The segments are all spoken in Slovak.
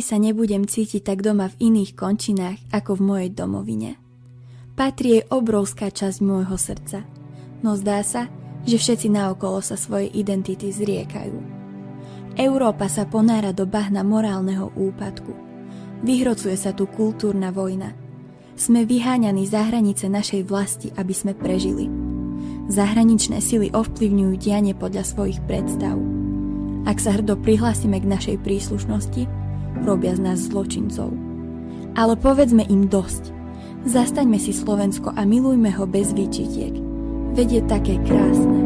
sa nebudem cítiť tak doma v iných končinách ako v mojej domovine. Patrí jej obrovská časť môjho srdca, no zdá sa, že všetci naokolo sa svoje identity zriekajú. Európa sa ponára do bahna morálneho úpadku. Vyhrocuje sa tu kultúrna vojna. Sme vyháňaní za hranice našej vlasti, aby sme prežili. Zahraničné sily ovplyvňujú dianie podľa svojich predstav. Ak sa hrdo prihlásime k našej príslušnosti, robia z nás zločincov. Ale povedzme im dosť. Zastaňme si Slovensko a milujme ho bez výčitiek. Veď je také krásne.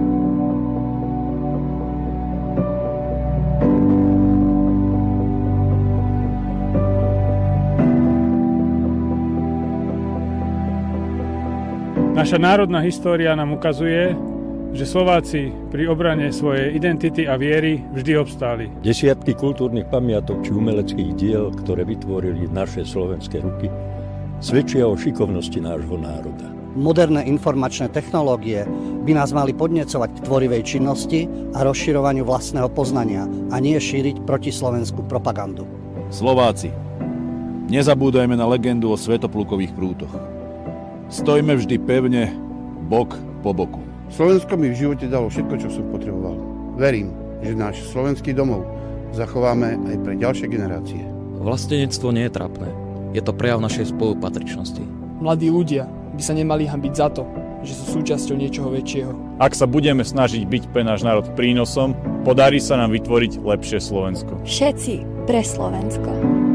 Naša národná história nám ukazuje, že Slováci pri obrane svojej identity a viery vždy obstáli. Desiatky kultúrnych pamiatok či umeleckých diel, ktoré vytvorili naše slovenské ruky, svedčia o šikovnosti nášho národa. Moderné informačné technológie by nás mali podnecovať k tvorivej činnosti a rozširovaniu vlastného poznania a nie šíriť protislovenskú propagandu. Slováci, nezabúdajme na legendu o svetoplukových prútoch. Stojme vždy pevne, bok po boku. Slovensko mi v živote dalo všetko, čo som potreboval. Verím, že náš slovenský domov zachováme aj pre ďalšie generácie. Vlastenectvo nie je trapné. Je to prejav našej spolupatričnosti. Mladí ľudia by sa nemali hambiť za to, že sú súčasťou niečoho väčšieho. Ak sa budeme snažiť byť pre náš národ prínosom, podarí sa nám vytvoriť lepšie Slovensko. Všetci pre Slovensko.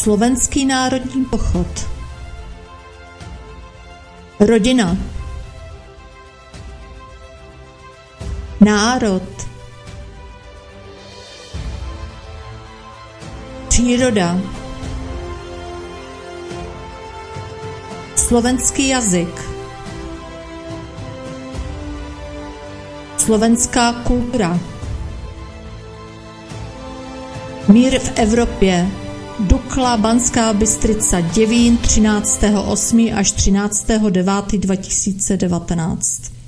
Slovenský národní pochod. Rodina. Národ. Příroda. Slovenský jazyk. Slovenská kultura. Mír v Evropě Dukla, Banská Bystrica, Děvín 13.8. až 13.9.2019.